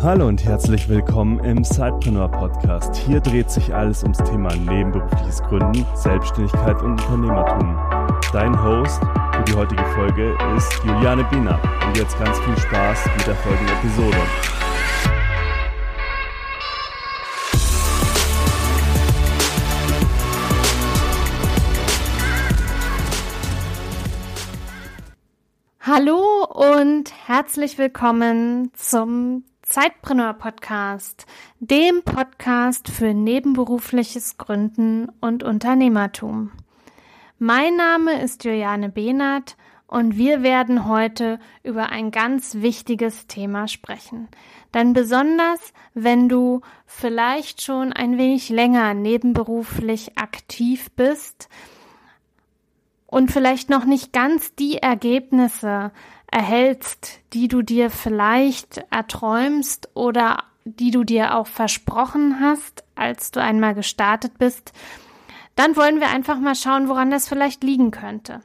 Hallo und herzlich willkommen im Sidepreneur Podcast. Hier dreht sich alles ums Thema nebenberufliches Gründen, Selbstständigkeit und Unternehmertum. Dein Host für die heutige Folge ist Juliane Biener. Und jetzt ganz viel Spaß mit der folgenden Episode. Hallo und herzlich willkommen zum Zeitpreneur Podcast, dem Podcast für nebenberufliches Gründen und Unternehmertum. Mein Name ist Juliane Behnert und wir werden heute über ein ganz wichtiges Thema sprechen. Denn besonders, wenn du vielleicht schon ein wenig länger nebenberuflich aktiv bist, und vielleicht noch nicht ganz die Ergebnisse erhältst, die du dir vielleicht erträumst oder die du dir auch versprochen hast, als du einmal gestartet bist, dann wollen wir einfach mal schauen, woran das vielleicht liegen könnte.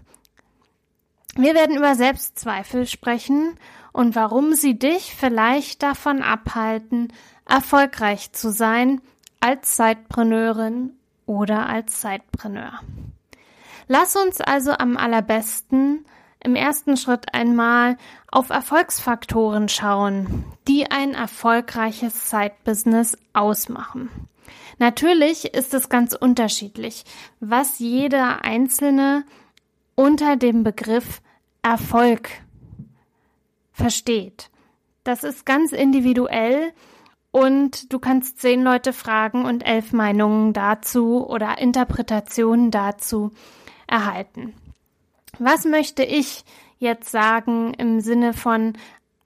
Wir werden über Selbstzweifel sprechen und warum sie dich vielleicht davon abhalten, erfolgreich zu sein als Zeitpreneurin oder als Zeitpreneur. Lass uns also am allerbesten im ersten Schritt einmal auf Erfolgsfaktoren schauen, die ein erfolgreiches Side-Business ausmachen. Natürlich ist es ganz unterschiedlich, was jeder Einzelne unter dem Begriff Erfolg versteht. Das ist ganz individuell und du kannst zehn Leute fragen und elf Meinungen dazu oder Interpretationen dazu erhalten. Was möchte ich jetzt sagen im Sinne von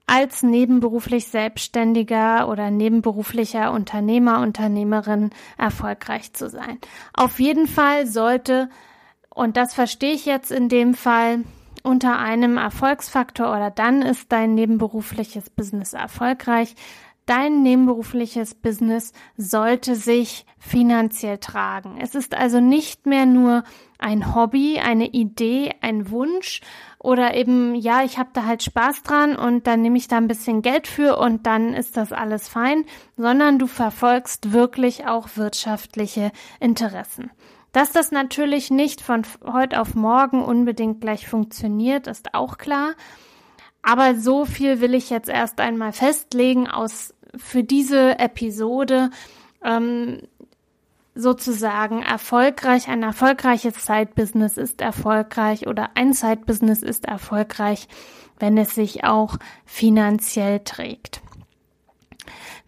als nebenberuflich Selbstständiger oder nebenberuflicher Unternehmer, Unternehmerin erfolgreich zu sein? Auf jeden Fall sollte, und das verstehe ich jetzt in dem Fall, unter einem Erfolgsfaktor oder dann ist dein nebenberufliches Business erfolgreich, Dein nebenberufliches Business sollte sich finanziell tragen. Es ist also nicht mehr nur ein Hobby, eine Idee, ein Wunsch oder eben, ja, ich habe da halt Spaß dran und dann nehme ich da ein bisschen Geld für und dann ist das alles fein, sondern du verfolgst wirklich auch wirtschaftliche Interessen. Dass das natürlich nicht von heute auf morgen unbedingt gleich funktioniert, ist auch klar. Aber so viel will ich jetzt erst einmal festlegen aus für diese Episode ähm, sozusagen erfolgreich, ein erfolgreiches Side-Business ist erfolgreich oder ein Side-Business ist erfolgreich, wenn es sich auch finanziell trägt.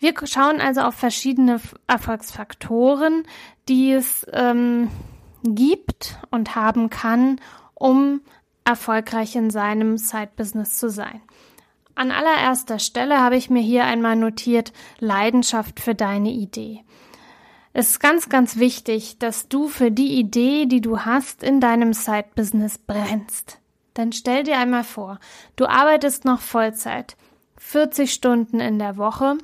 Wir schauen also auf verschiedene Erfolgsfaktoren, die es ähm, gibt und haben kann, um erfolgreich in seinem Side-Business zu sein. An allererster Stelle habe ich mir hier einmal notiert Leidenschaft für deine Idee. Es ist ganz, ganz wichtig, dass du für die Idee, die du hast, in deinem Side-Business brennst. Denn stell dir einmal vor, du arbeitest noch Vollzeit, 40 Stunden in der Woche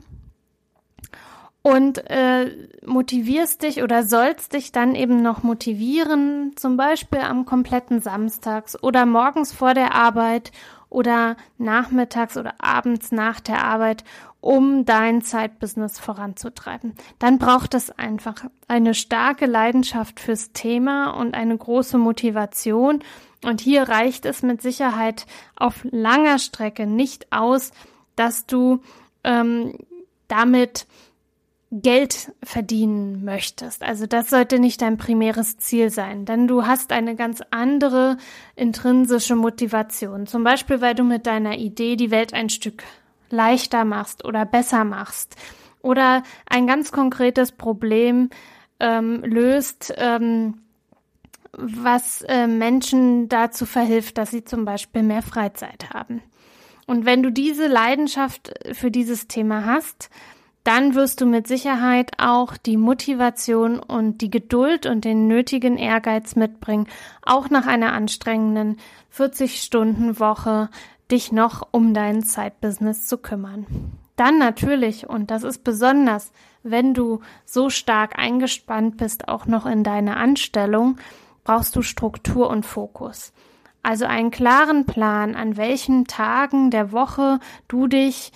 und äh, motivierst dich oder sollst dich dann eben noch motivieren, zum Beispiel am kompletten Samstags oder morgens vor der Arbeit oder nachmittags oder abends nach der Arbeit, um dein Zeitbusiness voranzutreiben. Dann braucht es einfach eine starke Leidenschaft fürs Thema und eine große Motivation. Und hier reicht es mit Sicherheit auf langer Strecke nicht aus, dass du ähm, damit Geld verdienen möchtest. Also das sollte nicht dein primäres Ziel sein, denn du hast eine ganz andere intrinsische Motivation. Zum Beispiel, weil du mit deiner Idee die Welt ein Stück leichter machst oder besser machst oder ein ganz konkretes Problem ähm, löst, ähm, was äh, Menschen dazu verhilft, dass sie zum Beispiel mehr Freizeit haben. Und wenn du diese Leidenschaft für dieses Thema hast, dann wirst du mit Sicherheit auch die Motivation und die Geduld und den nötigen Ehrgeiz mitbringen, auch nach einer anstrengenden 40-Stunden-Woche dich noch um dein Zeitbusiness zu kümmern. Dann natürlich, und das ist besonders, wenn du so stark eingespannt bist, auch noch in deine Anstellung, brauchst du Struktur und Fokus. Also einen klaren Plan, an welchen Tagen der Woche du dich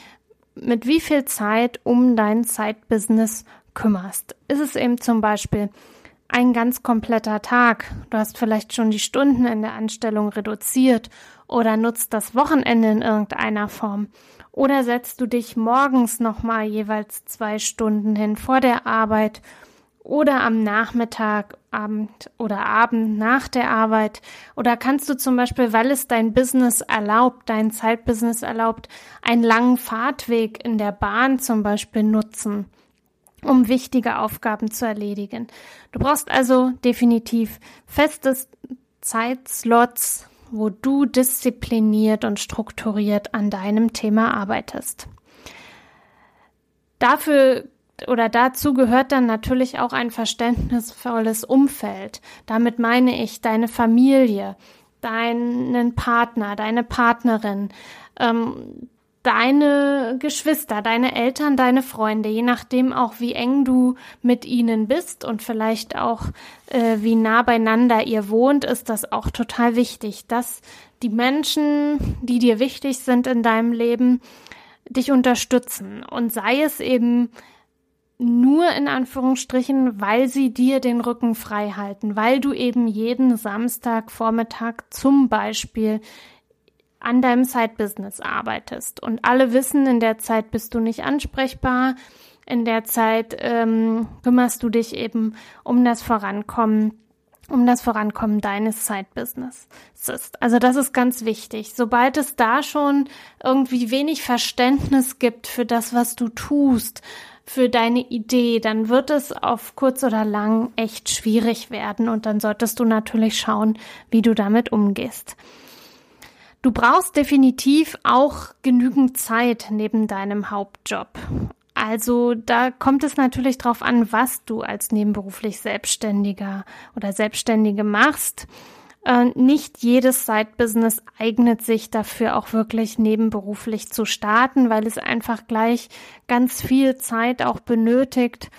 mit wie viel Zeit um dein Zeitbusiness kümmerst. Ist es eben zum Beispiel ein ganz kompletter Tag. Du hast vielleicht schon die Stunden in der Anstellung reduziert oder nutzt das Wochenende in irgendeiner Form. Oder setzt du dich morgens nochmal jeweils zwei Stunden hin vor der Arbeit oder am Nachmittag, Abend oder Abend nach der Arbeit. Oder kannst du zum Beispiel, weil es dein Business erlaubt, dein Zeitbusiness erlaubt, einen langen Fahrtweg in der Bahn zum Beispiel nutzen um wichtige Aufgaben zu erledigen. Du brauchst also definitiv festes Zeitslots, wo du diszipliniert und strukturiert an deinem Thema arbeitest. Dafür oder dazu gehört dann natürlich auch ein verständnisvolles Umfeld. Damit meine ich deine Familie, deinen Partner, deine Partnerin, ähm, deine Geschwister, deine Eltern, deine Freunde, je nachdem auch, wie eng du mit ihnen bist und vielleicht auch, äh, wie nah beieinander ihr wohnt, ist das auch total wichtig, dass die Menschen, die dir wichtig sind in deinem Leben, dich unterstützen und sei es eben nur in Anführungsstrichen, weil sie dir den Rücken frei halten, weil du eben jeden Samstag Vormittag zum Beispiel an deinem Side-Business arbeitest. Und alle wissen, in der Zeit bist du nicht ansprechbar. In der Zeit ähm, kümmerst du dich eben um das Vorankommen, um das Vorankommen deines Side-Business. Also das ist ganz wichtig. Sobald es da schon irgendwie wenig Verständnis gibt für das, was du tust, für deine Idee, dann wird es auf kurz oder lang echt schwierig werden und dann solltest du natürlich schauen, wie du damit umgehst. Du brauchst definitiv auch genügend Zeit neben deinem Hauptjob. Also da kommt es natürlich darauf an, was du als nebenberuflich Selbstständiger oder Selbstständige machst. Äh, nicht jedes Side-Business eignet sich dafür auch wirklich nebenberuflich zu starten, weil es einfach gleich ganz viel Zeit auch benötigt,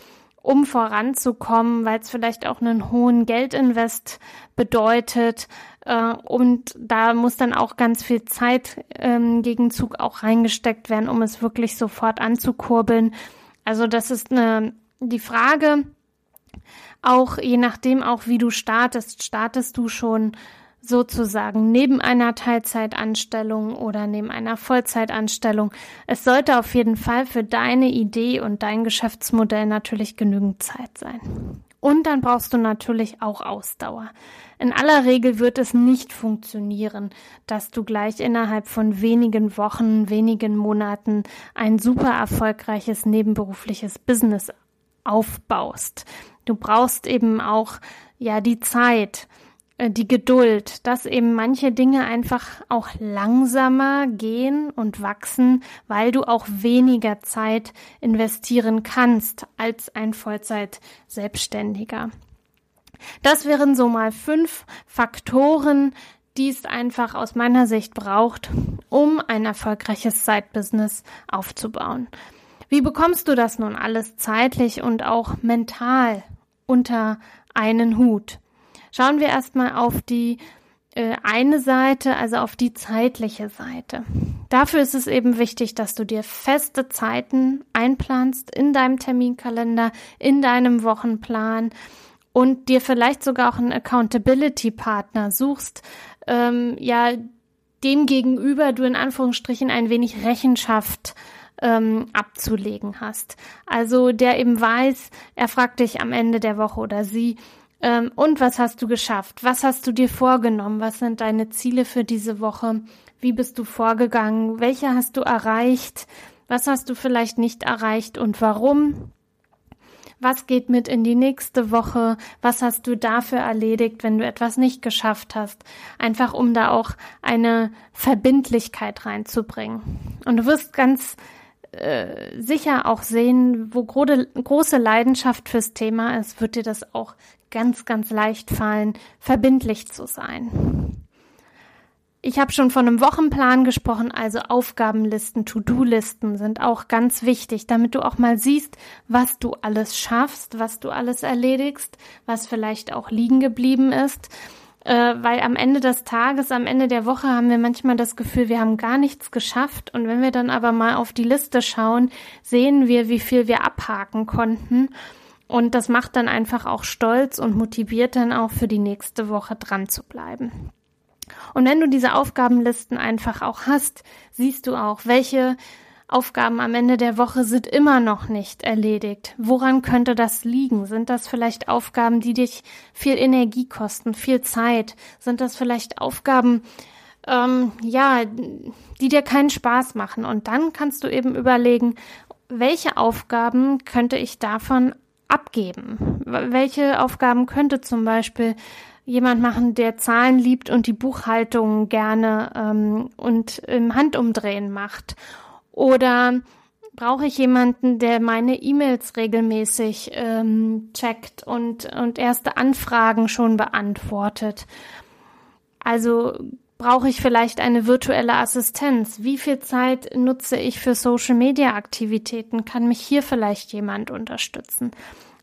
um voranzukommen, weil es vielleicht auch einen hohen Geldinvest bedeutet, äh, und da muss dann auch ganz viel Zeit ähm, Gegenzug auch reingesteckt werden, um es wirklich sofort anzukurbeln. Also das ist eine, die Frage, auch je nachdem auch wie du startest, startest du schon sozusagen neben einer Teilzeitanstellung oder neben einer Vollzeitanstellung. Es sollte auf jeden Fall für deine Idee und dein Geschäftsmodell natürlich genügend Zeit sein. Und dann brauchst du natürlich auch Ausdauer. In aller Regel wird es nicht funktionieren, dass du gleich innerhalb von wenigen Wochen, wenigen Monaten ein super erfolgreiches nebenberufliches Business aufbaust. Du brauchst eben auch ja die Zeit, äh, die Geduld, dass eben manche Dinge einfach auch langsamer gehen und wachsen, weil du auch weniger Zeit investieren kannst als ein Vollzeit-Selbstständiger. Das wären so mal fünf Faktoren, die es einfach aus meiner Sicht braucht, um ein erfolgreiches Side-Business aufzubauen. Wie bekommst du das nun alles zeitlich und auch mental unter einen Hut? Schauen wir erstmal auf die äh, eine Seite, also auf die zeitliche Seite. Dafür ist es eben wichtig, dass du dir feste Zeiten einplanst in deinem Terminkalender, in deinem Wochenplan, und dir vielleicht sogar auch einen Accountability-Partner suchst, ähm, ja, dem gegenüber du in Anführungsstrichen ein wenig Rechenschaft ähm, abzulegen hast. Also der eben weiß, er fragt dich am Ende der Woche oder sie, ähm, und was hast du geschafft? Was hast du dir vorgenommen? Was sind deine Ziele für diese Woche? Wie bist du vorgegangen? Welche hast du erreicht? Was hast du vielleicht nicht erreicht und warum? Was geht mit in die nächste Woche? Was hast du dafür erledigt, wenn du etwas nicht geschafft hast? Einfach um da auch eine Verbindlichkeit reinzubringen. Und du wirst ganz äh, sicher auch sehen, wo gro große Leidenschaft fürs Thema ist, wird dir das auch ganz, ganz leicht fallen, verbindlich zu sein. Ich habe schon von einem Wochenplan gesprochen, also Aufgabenlisten, To-Do-Listen sind auch ganz wichtig, damit du auch mal siehst, was du alles schaffst, was du alles erledigst, was vielleicht auch liegen geblieben ist. Äh, weil am Ende des Tages, am Ende der Woche haben wir manchmal das Gefühl, wir haben gar nichts geschafft. Und wenn wir dann aber mal auf die Liste schauen, sehen wir, wie viel wir abhaken konnten. Und das macht dann einfach auch stolz und motiviert dann auch für die nächste Woche dran zu bleiben. Und wenn du diese Aufgabenlisten einfach auch hast, siehst du auch, welche Aufgaben am Ende der Woche sind immer noch nicht erledigt. Woran könnte das liegen? Sind das vielleicht Aufgaben, die dich viel Energie kosten, viel Zeit? Sind das vielleicht Aufgaben, ähm, ja, die dir keinen Spaß machen? Und dann kannst du eben überlegen, welche Aufgaben könnte ich davon abgeben? Welche Aufgaben könnte zum Beispiel jemand machen, der Zahlen liebt und die Buchhaltung gerne ähm, und im Handumdrehen macht? Oder brauche ich jemanden, der meine E-Mails regelmäßig ähm, checkt und, und erste Anfragen schon beantwortet? Also brauche ich vielleicht eine virtuelle Assistenz? Wie viel Zeit nutze ich für Social-Media-Aktivitäten? Kann mich hier vielleicht jemand unterstützen?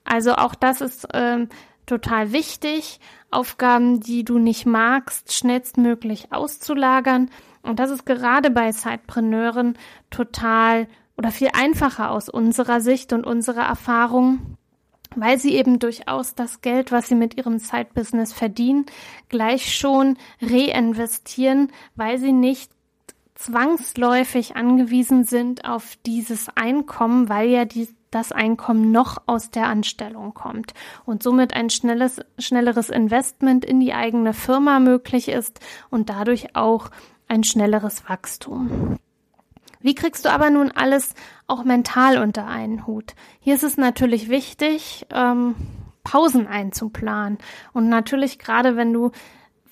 Also auch das ist ähm, total wichtig, Aufgaben, die du nicht magst, schnellstmöglich auszulagern und das ist gerade bei Sidepreneuren total oder viel einfacher aus unserer Sicht und unserer Erfahrung, weil sie eben durchaus das Geld, was sie mit ihrem Side-Business verdienen, gleich schon reinvestieren, weil sie nicht zwangsläufig angewiesen sind auf dieses Einkommen, weil ja die, das Einkommen noch aus der Anstellung kommt. Und somit ein schnelles, schnelleres Investment in die eigene Firma möglich ist und dadurch auch ein schnelleres Wachstum. Wie kriegst du aber nun alles auch mental unter einen Hut? Hier ist es natürlich wichtig, ähm, Pausen einzuplanen. Und natürlich gerade wenn du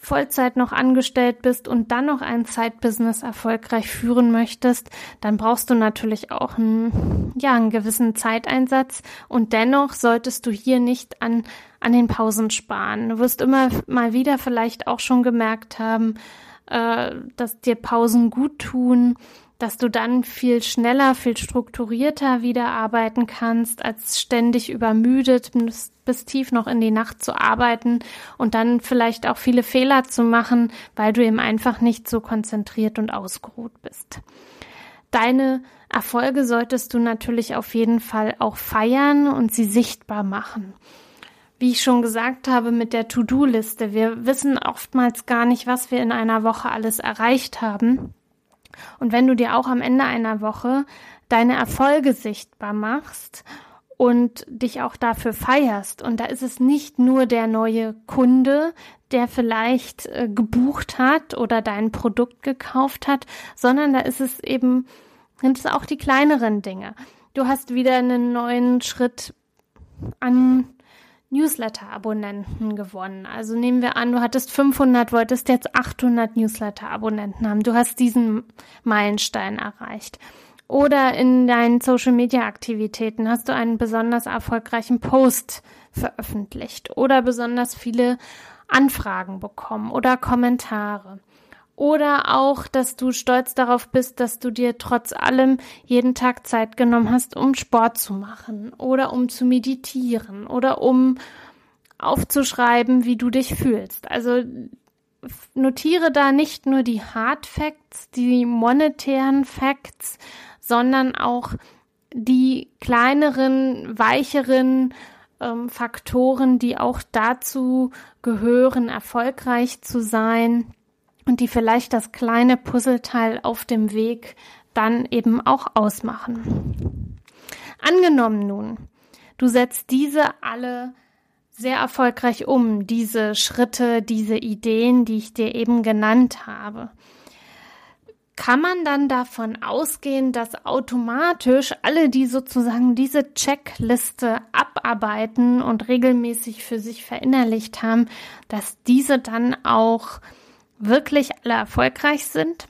Vollzeit noch angestellt bist und dann noch ein Zeitbusiness erfolgreich führen möchtest, dann brauchst du natürlich auch einen, ja, einen gewissen Zeiteinsatz und dennoch solltest du hier nicht an, an den Pausen sparen. Du wirst immer mal wieder vielleicht auch schon gemerkt haben, äh, dass dir Pausen gut tun, dass du dann viel schneller, viel strukturierter wieder arbeiten kannst, als ständig übermüdet bis, bis, tief noch in die Nacht zu arbeiten und dann vielleicht auch viele Fehler zu machen, weil du eben einfach nicht so konzentriert und ausgeruht bist. Deine Erfolge solltest du natürlich auf jeden Fall auch feiern und sie sichtbar machen wie ich schon gesagt habe, mit der To-Do-Liste. Wir wissen oftmals gar nicht, was wir in einer Woche alles erreicht haben. Und wenn du dir auch am Ende einer Woche deine Erfolge sichtbar machst und dich auch dafür feierst, und da ist es nicht nur der neue Kunde, der vielleicht äh, gebucht hat oder dein Produkt gekauft hat, sondern da ist es eben, sind es auch die kleineren Dinge. Du hast wieder einen neuen Schritt an Newsletter-Abonnenten gewonnen. Also nehmen wir an, du hattest 500, wolltest jetzt 800 Newsletter-Abonnenten haben. Du hast diesen Meilenstein erreicht. Oder in deinen Social-Media-Aktivitäten hast du einen besonders erfolgreichen Post veröffentlicht oder besonders viele Anfragen bekommen oder Kommentare. Oder auch, dass du stolz darauf bist, dass du dir trotz allem jeden Tag Zeit genommen hast, um Sport zu machen oder um zu meditieren oder um aufzuschreiben, wie du dich fühlst. Also notiere da nicht nur die Hard Facts, die monetären Facts, sondern auch die kleineren, weicheren ähm, Faktoren, die auch dazu gehören, erfolgreich zu sein und die vielleicht das kleine Puzzleteil auf dem Weg dann eben auch ausmachen. Angenommen nun, du setzt diese alle sehr erfolgreich um, diese Schritte, diese Ideen, die ich dir eben genannt habe. Kann man dann davon ausgehen, dass automatisch alle, die sozusagen diese Checkliste abarbeiten und regelmäßig für sich verinnerlicht haben, dass diese dann auch wirklich alle erfolgreich sind.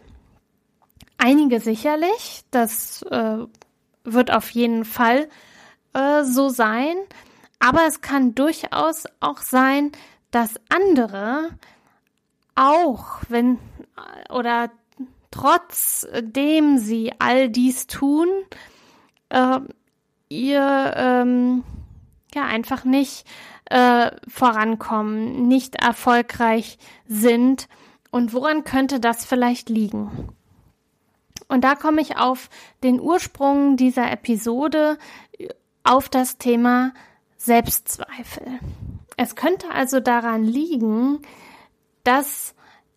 Einige sicherlich, das äh, wird auf jeden Fall äh, so sein. Aber es kann durchaus auch sein, dass andere auch, wenn oder trotzdem sie all dies tun, äh, ihr ähm, ja einfach nicht äh, vorankommen, nicht erfolgreich sind. Und woran könnte das vielleicht liegen? Und da komme ich auf den Ursprung dieser Episode, auf das Thema Selbstzweifel. Es könnte also daran liegen, dass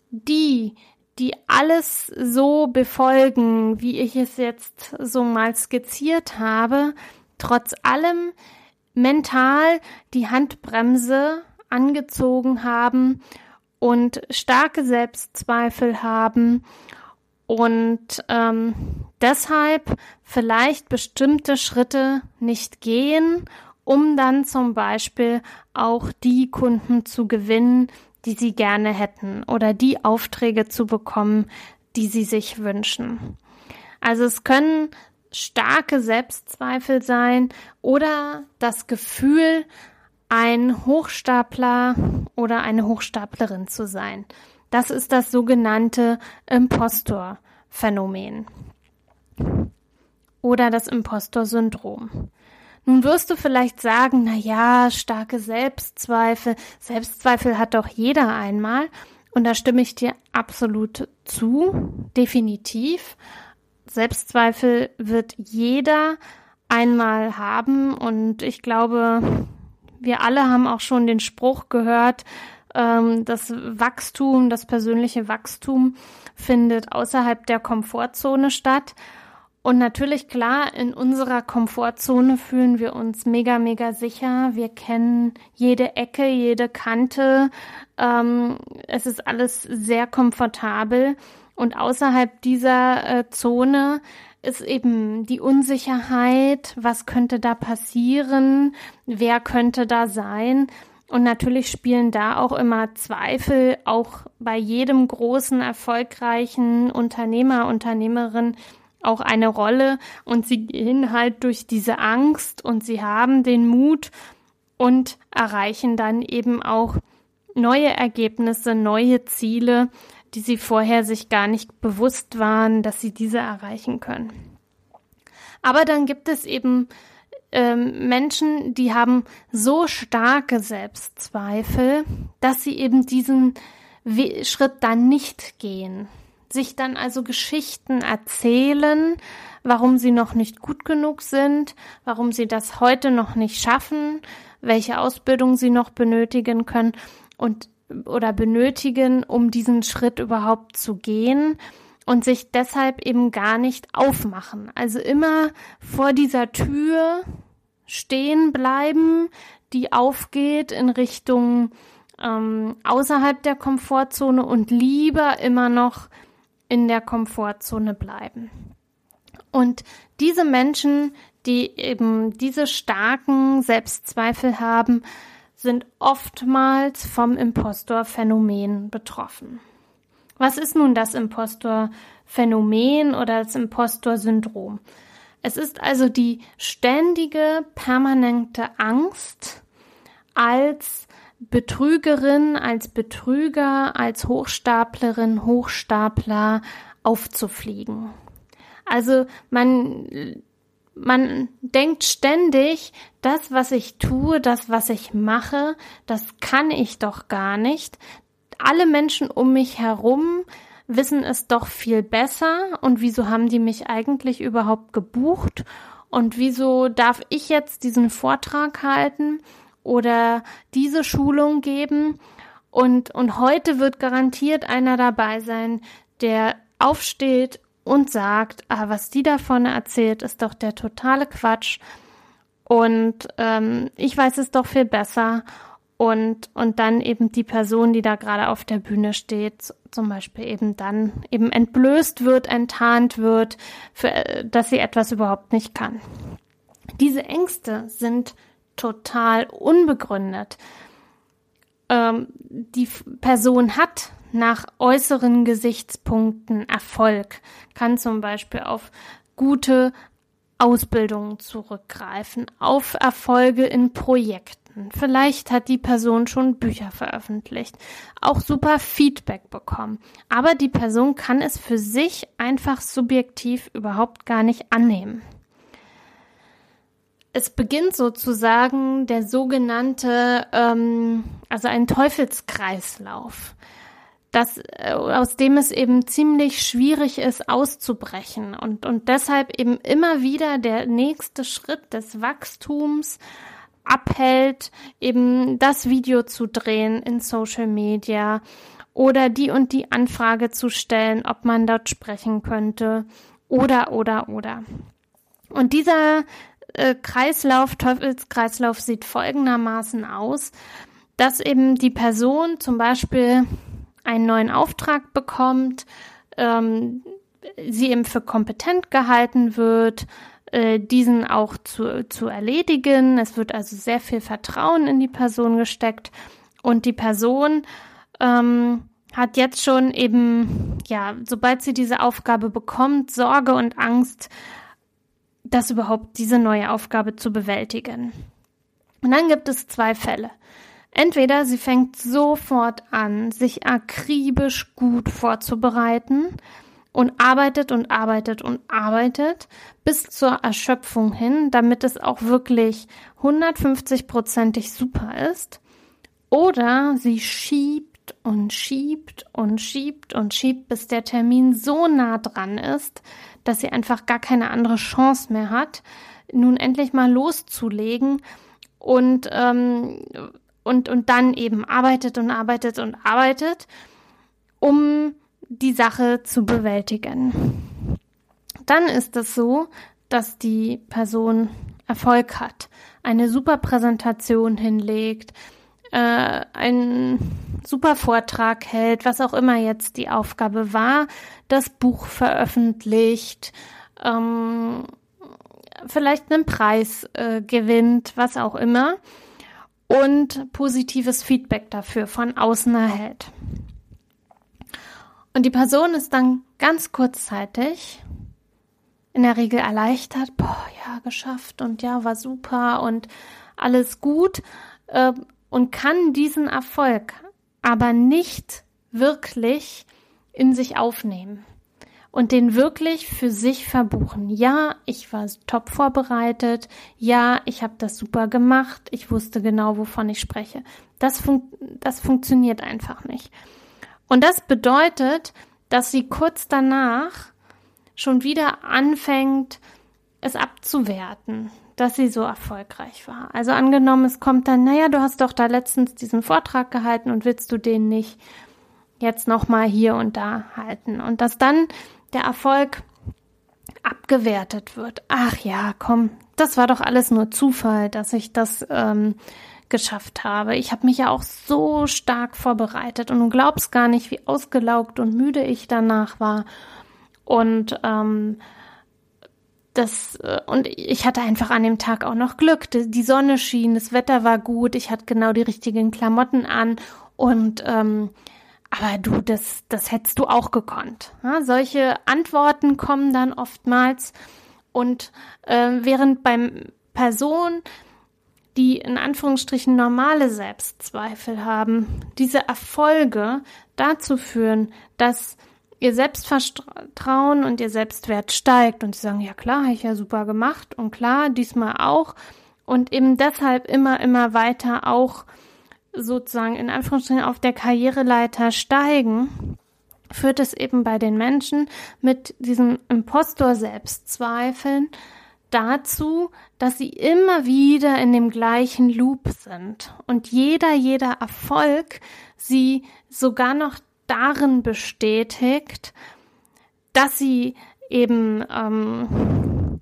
die, die alles so befolgen, wie ich es jetzt so mal skizziert habe, trotz allem mental die Handbremse angezogen haben und starke Selbstzweifel haben und ähm, deshalb vielleicht bestimmte Schritte nicht gehen, um dann zum Beispiel auch die Kunden zu gewinnen, die sie gerne hätten oder die Aufträge zu bekommen, die sie sich wünschen. Also es können starke Selbstzweifel sein oder das Gefühl, ein Hochstapler oder eine Hochstaplerin zu sein. Das ist das sogenannte Impostor-Phänomen oder das Impostor-Syndrom. Nun wirst du vielleicht sagen, na ja, starke Selbstzweifel. Selbstzweifel hat doch jeder einmal. Und da stimme ich dir absolut zu. Definitiv. Selbstzweifel wird jeder einmal haben. Und ich glaube, wir alle haben auch schon den Spruch gehört, ähm, das Wachstum, das persönliche Wachstum findet außerhalb der Komfortzone statt. Und natürlich, klar, in unserer Komfortzone fühlen wir uns mega, mega sicher. Wir kennen jede Ecke, jede Kante. Ähm, es ist alles sehr komfortabel. Und außerhalb dieser äh, Zone ist eben die Unsicherheit. Was könnte da passieren? Wer könnte da sein? Und natürlich spielen da auch immer Zweifel, auch bei jedem großen, erfolgreichen Unternehmer, Unternehmerin auch eine Rolle. Und sie gehen halt durch diese Angst und sie haben den Mut und erreichen dann eben auch neue Ergebnisse, neue Ziele, die sie vorher sich gar nicht bewusst waren, dass sie diese erreichen können. Aber dann gibt es eben ähm, Menschen, die haben so starke Selbstzweifel, dass sie eben diesen We Schritt dann nicht gehen. Sich dann also Geschichten erzählen, warum sie noch nicht gut genug sind, warum sie das heute noch nicht schaffen, welche Ausbildung sie noch benötigen können und oder benötigen, um diesen Schritt überhaupt zu gehen und sich deshalb eben gar nicht aufmachen. Also immer vor dieser Tür stehen bleiben, die aufgeht in Richtung ähm, außerhalb der Komfortzone und lieber immer noch in der Komfortzone bleiben. Und diese Menschen, die eben diese starken Selbstzweifel haben, sind oftmals vom Impostor-Phänomen betroffen. Was ist nun das Impostor-Phänomen oder das Impostor-Syndrom? Es ist also die ständige, permanente Angst, als Betrügerin, als Betrüger, als Hochstaplerin, Hochstapler aufzufliegen. Also man, man denkt ständig, das, was ich tue, das, was ich mache, das kann ich doch gar nicht. Alle Menschen um mich herum wissen es doch viel besser. Und wieso haben die mich eigentlich überhaupt gebucht? Und wieso darf ich jetzt diesen Vortrag halten oder diese Schulung geben? Und, und heute wird garantiert einer dabei sein, der aufsteht und sagt, ah, was die davon erzählt, ist doch der totale Quatsch und ähm, ich weiß es doch viel besser und, und dann eben die Person, die da gerade auf der Bühne steht, zum Beispiel eben dann eben entblößt wird, enttarnt wird, für, dass sie etwas überhaupt nicht kann. Diese Ängste sind total unbegründet. Ähm, die Person hat nach äußeren Gesichtspunkten Erfolg, kann zum Beispiel auf gute Ausbildungen zurückgreifen, auf Erfolge in Projekten Vielleicht hat die Person schon Bücher veröffentlicht, auch super Feedback bekommen. Aber die Person kann es für sich einfach subjektiv überhaupt gar nicht annehmen. es beginnt sozusagen der sogenannte, ähm, also ein Teufelskreislauf, das, äh, aus dem es eben ziemlich schwierig ist auszubrechen und, und deshalb eben immer wieder der nächste Schritt des Wachstums abhält, eben das Video zu drehen in Social Media oder die und die Anfrage zu stellen, ob man dort sprechen könnte oder, oder, oder. Und dieser äh, Kreislauf, Teufelskreislauf sieht folgendermaßen aus, dass eben die Person zum Beispiel einen neuen Auftrag bekommt, ähm, sie eben für kompetent gehalten wird, äh, diesen auch zu, zu erledigen. Es wird also sehr viel Vertrauen in die Person gesteckt und die Person ähm, hat jetzt schon eben, ja, sobald sie diese Aufgabe bekommt, Sorge und Angst, das überhaupt diese neue Aufgabe zu bewältigen. Und dann gibt es zwei Fälle. Entweder sie fängt sofort an, sich akribisch gut vorzubereiten und arbeitet und arbeitet und arbeitet bis zur Erschöpfung hin, damit es auch wirklich 150-prozentig super ist. Oder sie schiebt und schiebt und schiebt und schiebt, bis der Termin so nah dran ist, dass sie einfach gar keine andere Chance mehr hat, nun endlich mal loszulegen und, ähm, und, und dann eben arbeitet und arbeitet und arbeitet, um die Sache zu bewältigen. Dann ist es so, dass die Person Erfolg hat, eine super Präsentation hinlegt, äh, einen super Vortrag hält, was auch immer jetzt die Aufgabe war, das Buch veröffentlicht, ähm, vielleicht einen Preis äh, gewinnt, was auch immer, und positives Feedback dafür von außen erhält. Und die Person ist dann ganz kurzzeitig in der Regel erleichtert, boah, ja, geschafft und ja, war super und alles gut äh, und kann diesen Erfolg aber nicht wirklich in sich aufnehmen und den wirklich für sich verbuchen. Ja, ich war top vorbereitet. Ja, ich habe das super gemacht. Ich wusste genau, wovon ich spreche. Das, fun das funktioniert einfach nicht. Und das bedeutet, dass sie kurz danach schon wieder anfängt, es abzuwerten, dass sie so erfolgreich war. Also angenommen, es kommt dann, naja, du hast doch da letztens diesen Vortrag gehalten und willst du den nicht jetzt nochmal hier und da halten. Und dass dann der Erfolg abgewertet wird. Ach ja, komm, das war doch alles nur Zufall, dass ich das ähm, geschafft habe. Ich habe mich ja auch so stark vorbereitet und du glaubst gar nicht, wie ausgelaugt und müde ich danach war. Und ähm, das äh, und ich hatte einfach an dem Tag auch noch Glück. Die Sonne schien, das Wetter war gut, ich hatte genau die richtigen Klamotten an und ähm, aber du, das, das hättest du auch gekonnt. Ja, solche Antworten kommen dann oftmals und äh, während beim Person die in Anführungsstrichen normale Selbstzweifel haben, diese Erfolge dazu führen, dass ihr Selbstvertrauen und ihr Selbstwert steigt und sie sagen, ja klar, habe ich ja super gemacht und klar, diesmal auch und eben deshalb immer, immer weiter auch sozusagen in Anführungsstrichen auf der Karriereleiter steigen, führt es eben bei den Menschen mit diesen Impostor-Selbstzweifeln dazu, dass sie immer wieder in dem gleichen Loop sind und jeder, jeder Erfolg sie sogar noch darin bestätigt, dass sie eben ähm,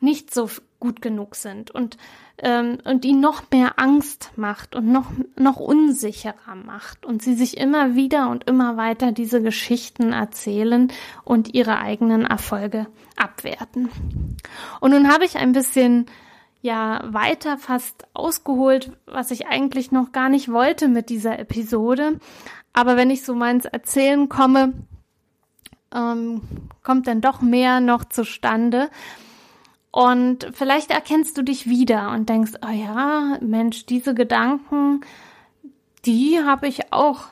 nicht so gut genug sind. Und ähm, und ihn noch mehr Angst macht und noch noch unsicherer macht und sie sich immer wieder und immer weiter diese Geschichten erzählen und ihre eigenen Erfolge abwerten. Und nun habe ich ein bisschen ja weiter fast ausgeholt, was ich eigentlich noch gar nicht wollte mit dieser Episode. Aber wenn ich so meins erzählen komme, ähm, kommt dann doch mehr noch zustande. Und vielleicht erkennst du dich wieder und denkst, oh ja, Mensch, diese Gedanken, die habe ich auch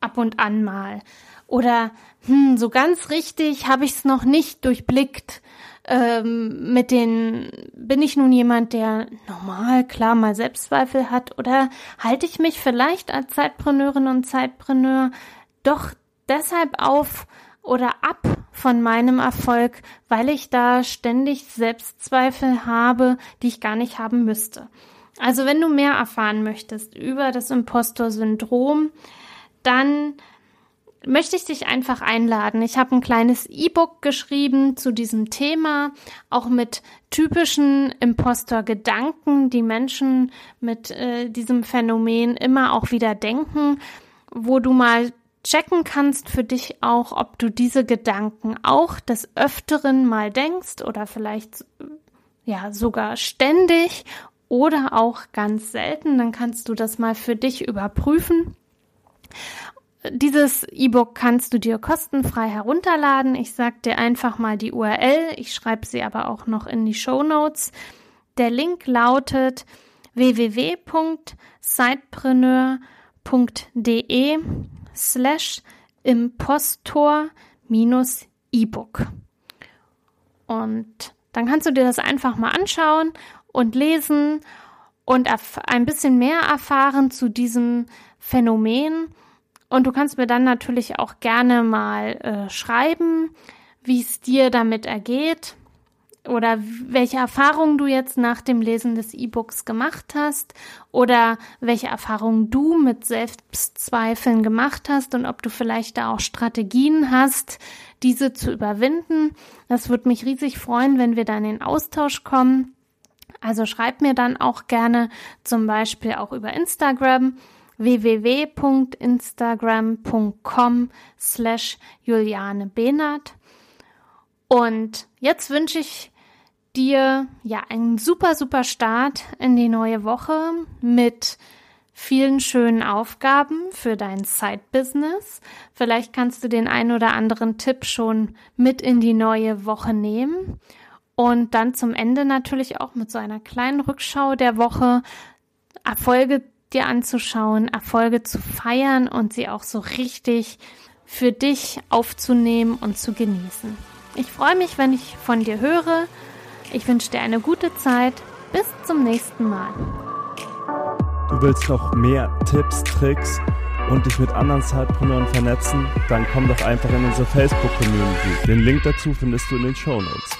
ab und an mal. Oder hm, so ganz richtig habe ich es noch nicht durchblickt, ähm, mit den, bin ich nun jemand, der normal, klar, mal Selbstzweifel hat oder halte ich mich vielleicht als Zeitpreneurin und Zeitpreneur doch deshalb auf oder ab von meinem Erfolg, weil ich da ständig Selbstzweifel habe, die ich gar nicht haben müsste. Also wenn du mehr erfahren möchtest über das Impostor-Syndrom, dann möchte ich dich einfach einladen. Ich habe ein kleines E-Book geschrieben zu diesem Thema, auch mit typischen Impostor-Gedanken, die Menschen mit äh, diesem Phänomen immer auch wieder denken, wo du mal checken kannst für dich auch, ob du diese Gedanken auch des Öfteren mal denkst oder vielleicht ja sogar ständig oder auch ganz selten. Dann kannst du das mal für dich überprüfen. Dieses E-Book kannst du dir kostenfrei herunterladen. Ich sag dir einfach mal die URL. Ich schreibe sie aber auch noch in die Show Notes. Der Link lautet www.sidepreneur.de slash impostor minus E-Book. Und dann kannst du dir das einfach mal anschauen und lesen und ein bisschen mehr erfahren zu diesem Phänomen und du kannst mir dann natürlich auch gerne mal äh, schreiben, wie es dir damit ergeht oder welche Erfahrungen du jetzt nach dem Lesen des E-Books gemacht hast oder welche Erfahrungen du mit Selbstzweifeln gemacht hast und ob du vielleicht da auch Strategien hast, diese zu überwinden. Das würde mich riesig freuen, wenn wir dann in Austausch kommen. Also schreib mir dann auch gerne zum Beispiel auch über Instagram www.instagram.com slash Juliane Behnert. Und jetzt wünsche ich dir ja einen super, super Start in die neue Woche mit vielen schönen Aufgaben für dein Side-Business. Vielleicht kannst du den ein oder anderen Tipp schon mit in die neue Woche nehmen. Und dann zum Ende natürlich auch mit so einer kleinen Rückschau der Woche Erfolge dir anzuschauen, Erfolge zu feiern und sie auch so richtig für dich aufzunehmen und zu genießen. Ich freue mich, wenn ich von dir höre. Ich wünsche dir eine gute Zeit. Bis zum nächsten Mal. Du willst noch mehr Tipps, Tricks und dich mit anderen Zeitpreneuren vernetzen? Dann komm doch einfach in unsere Facebook-Community. Den Link dazu findest du in den Show Notes.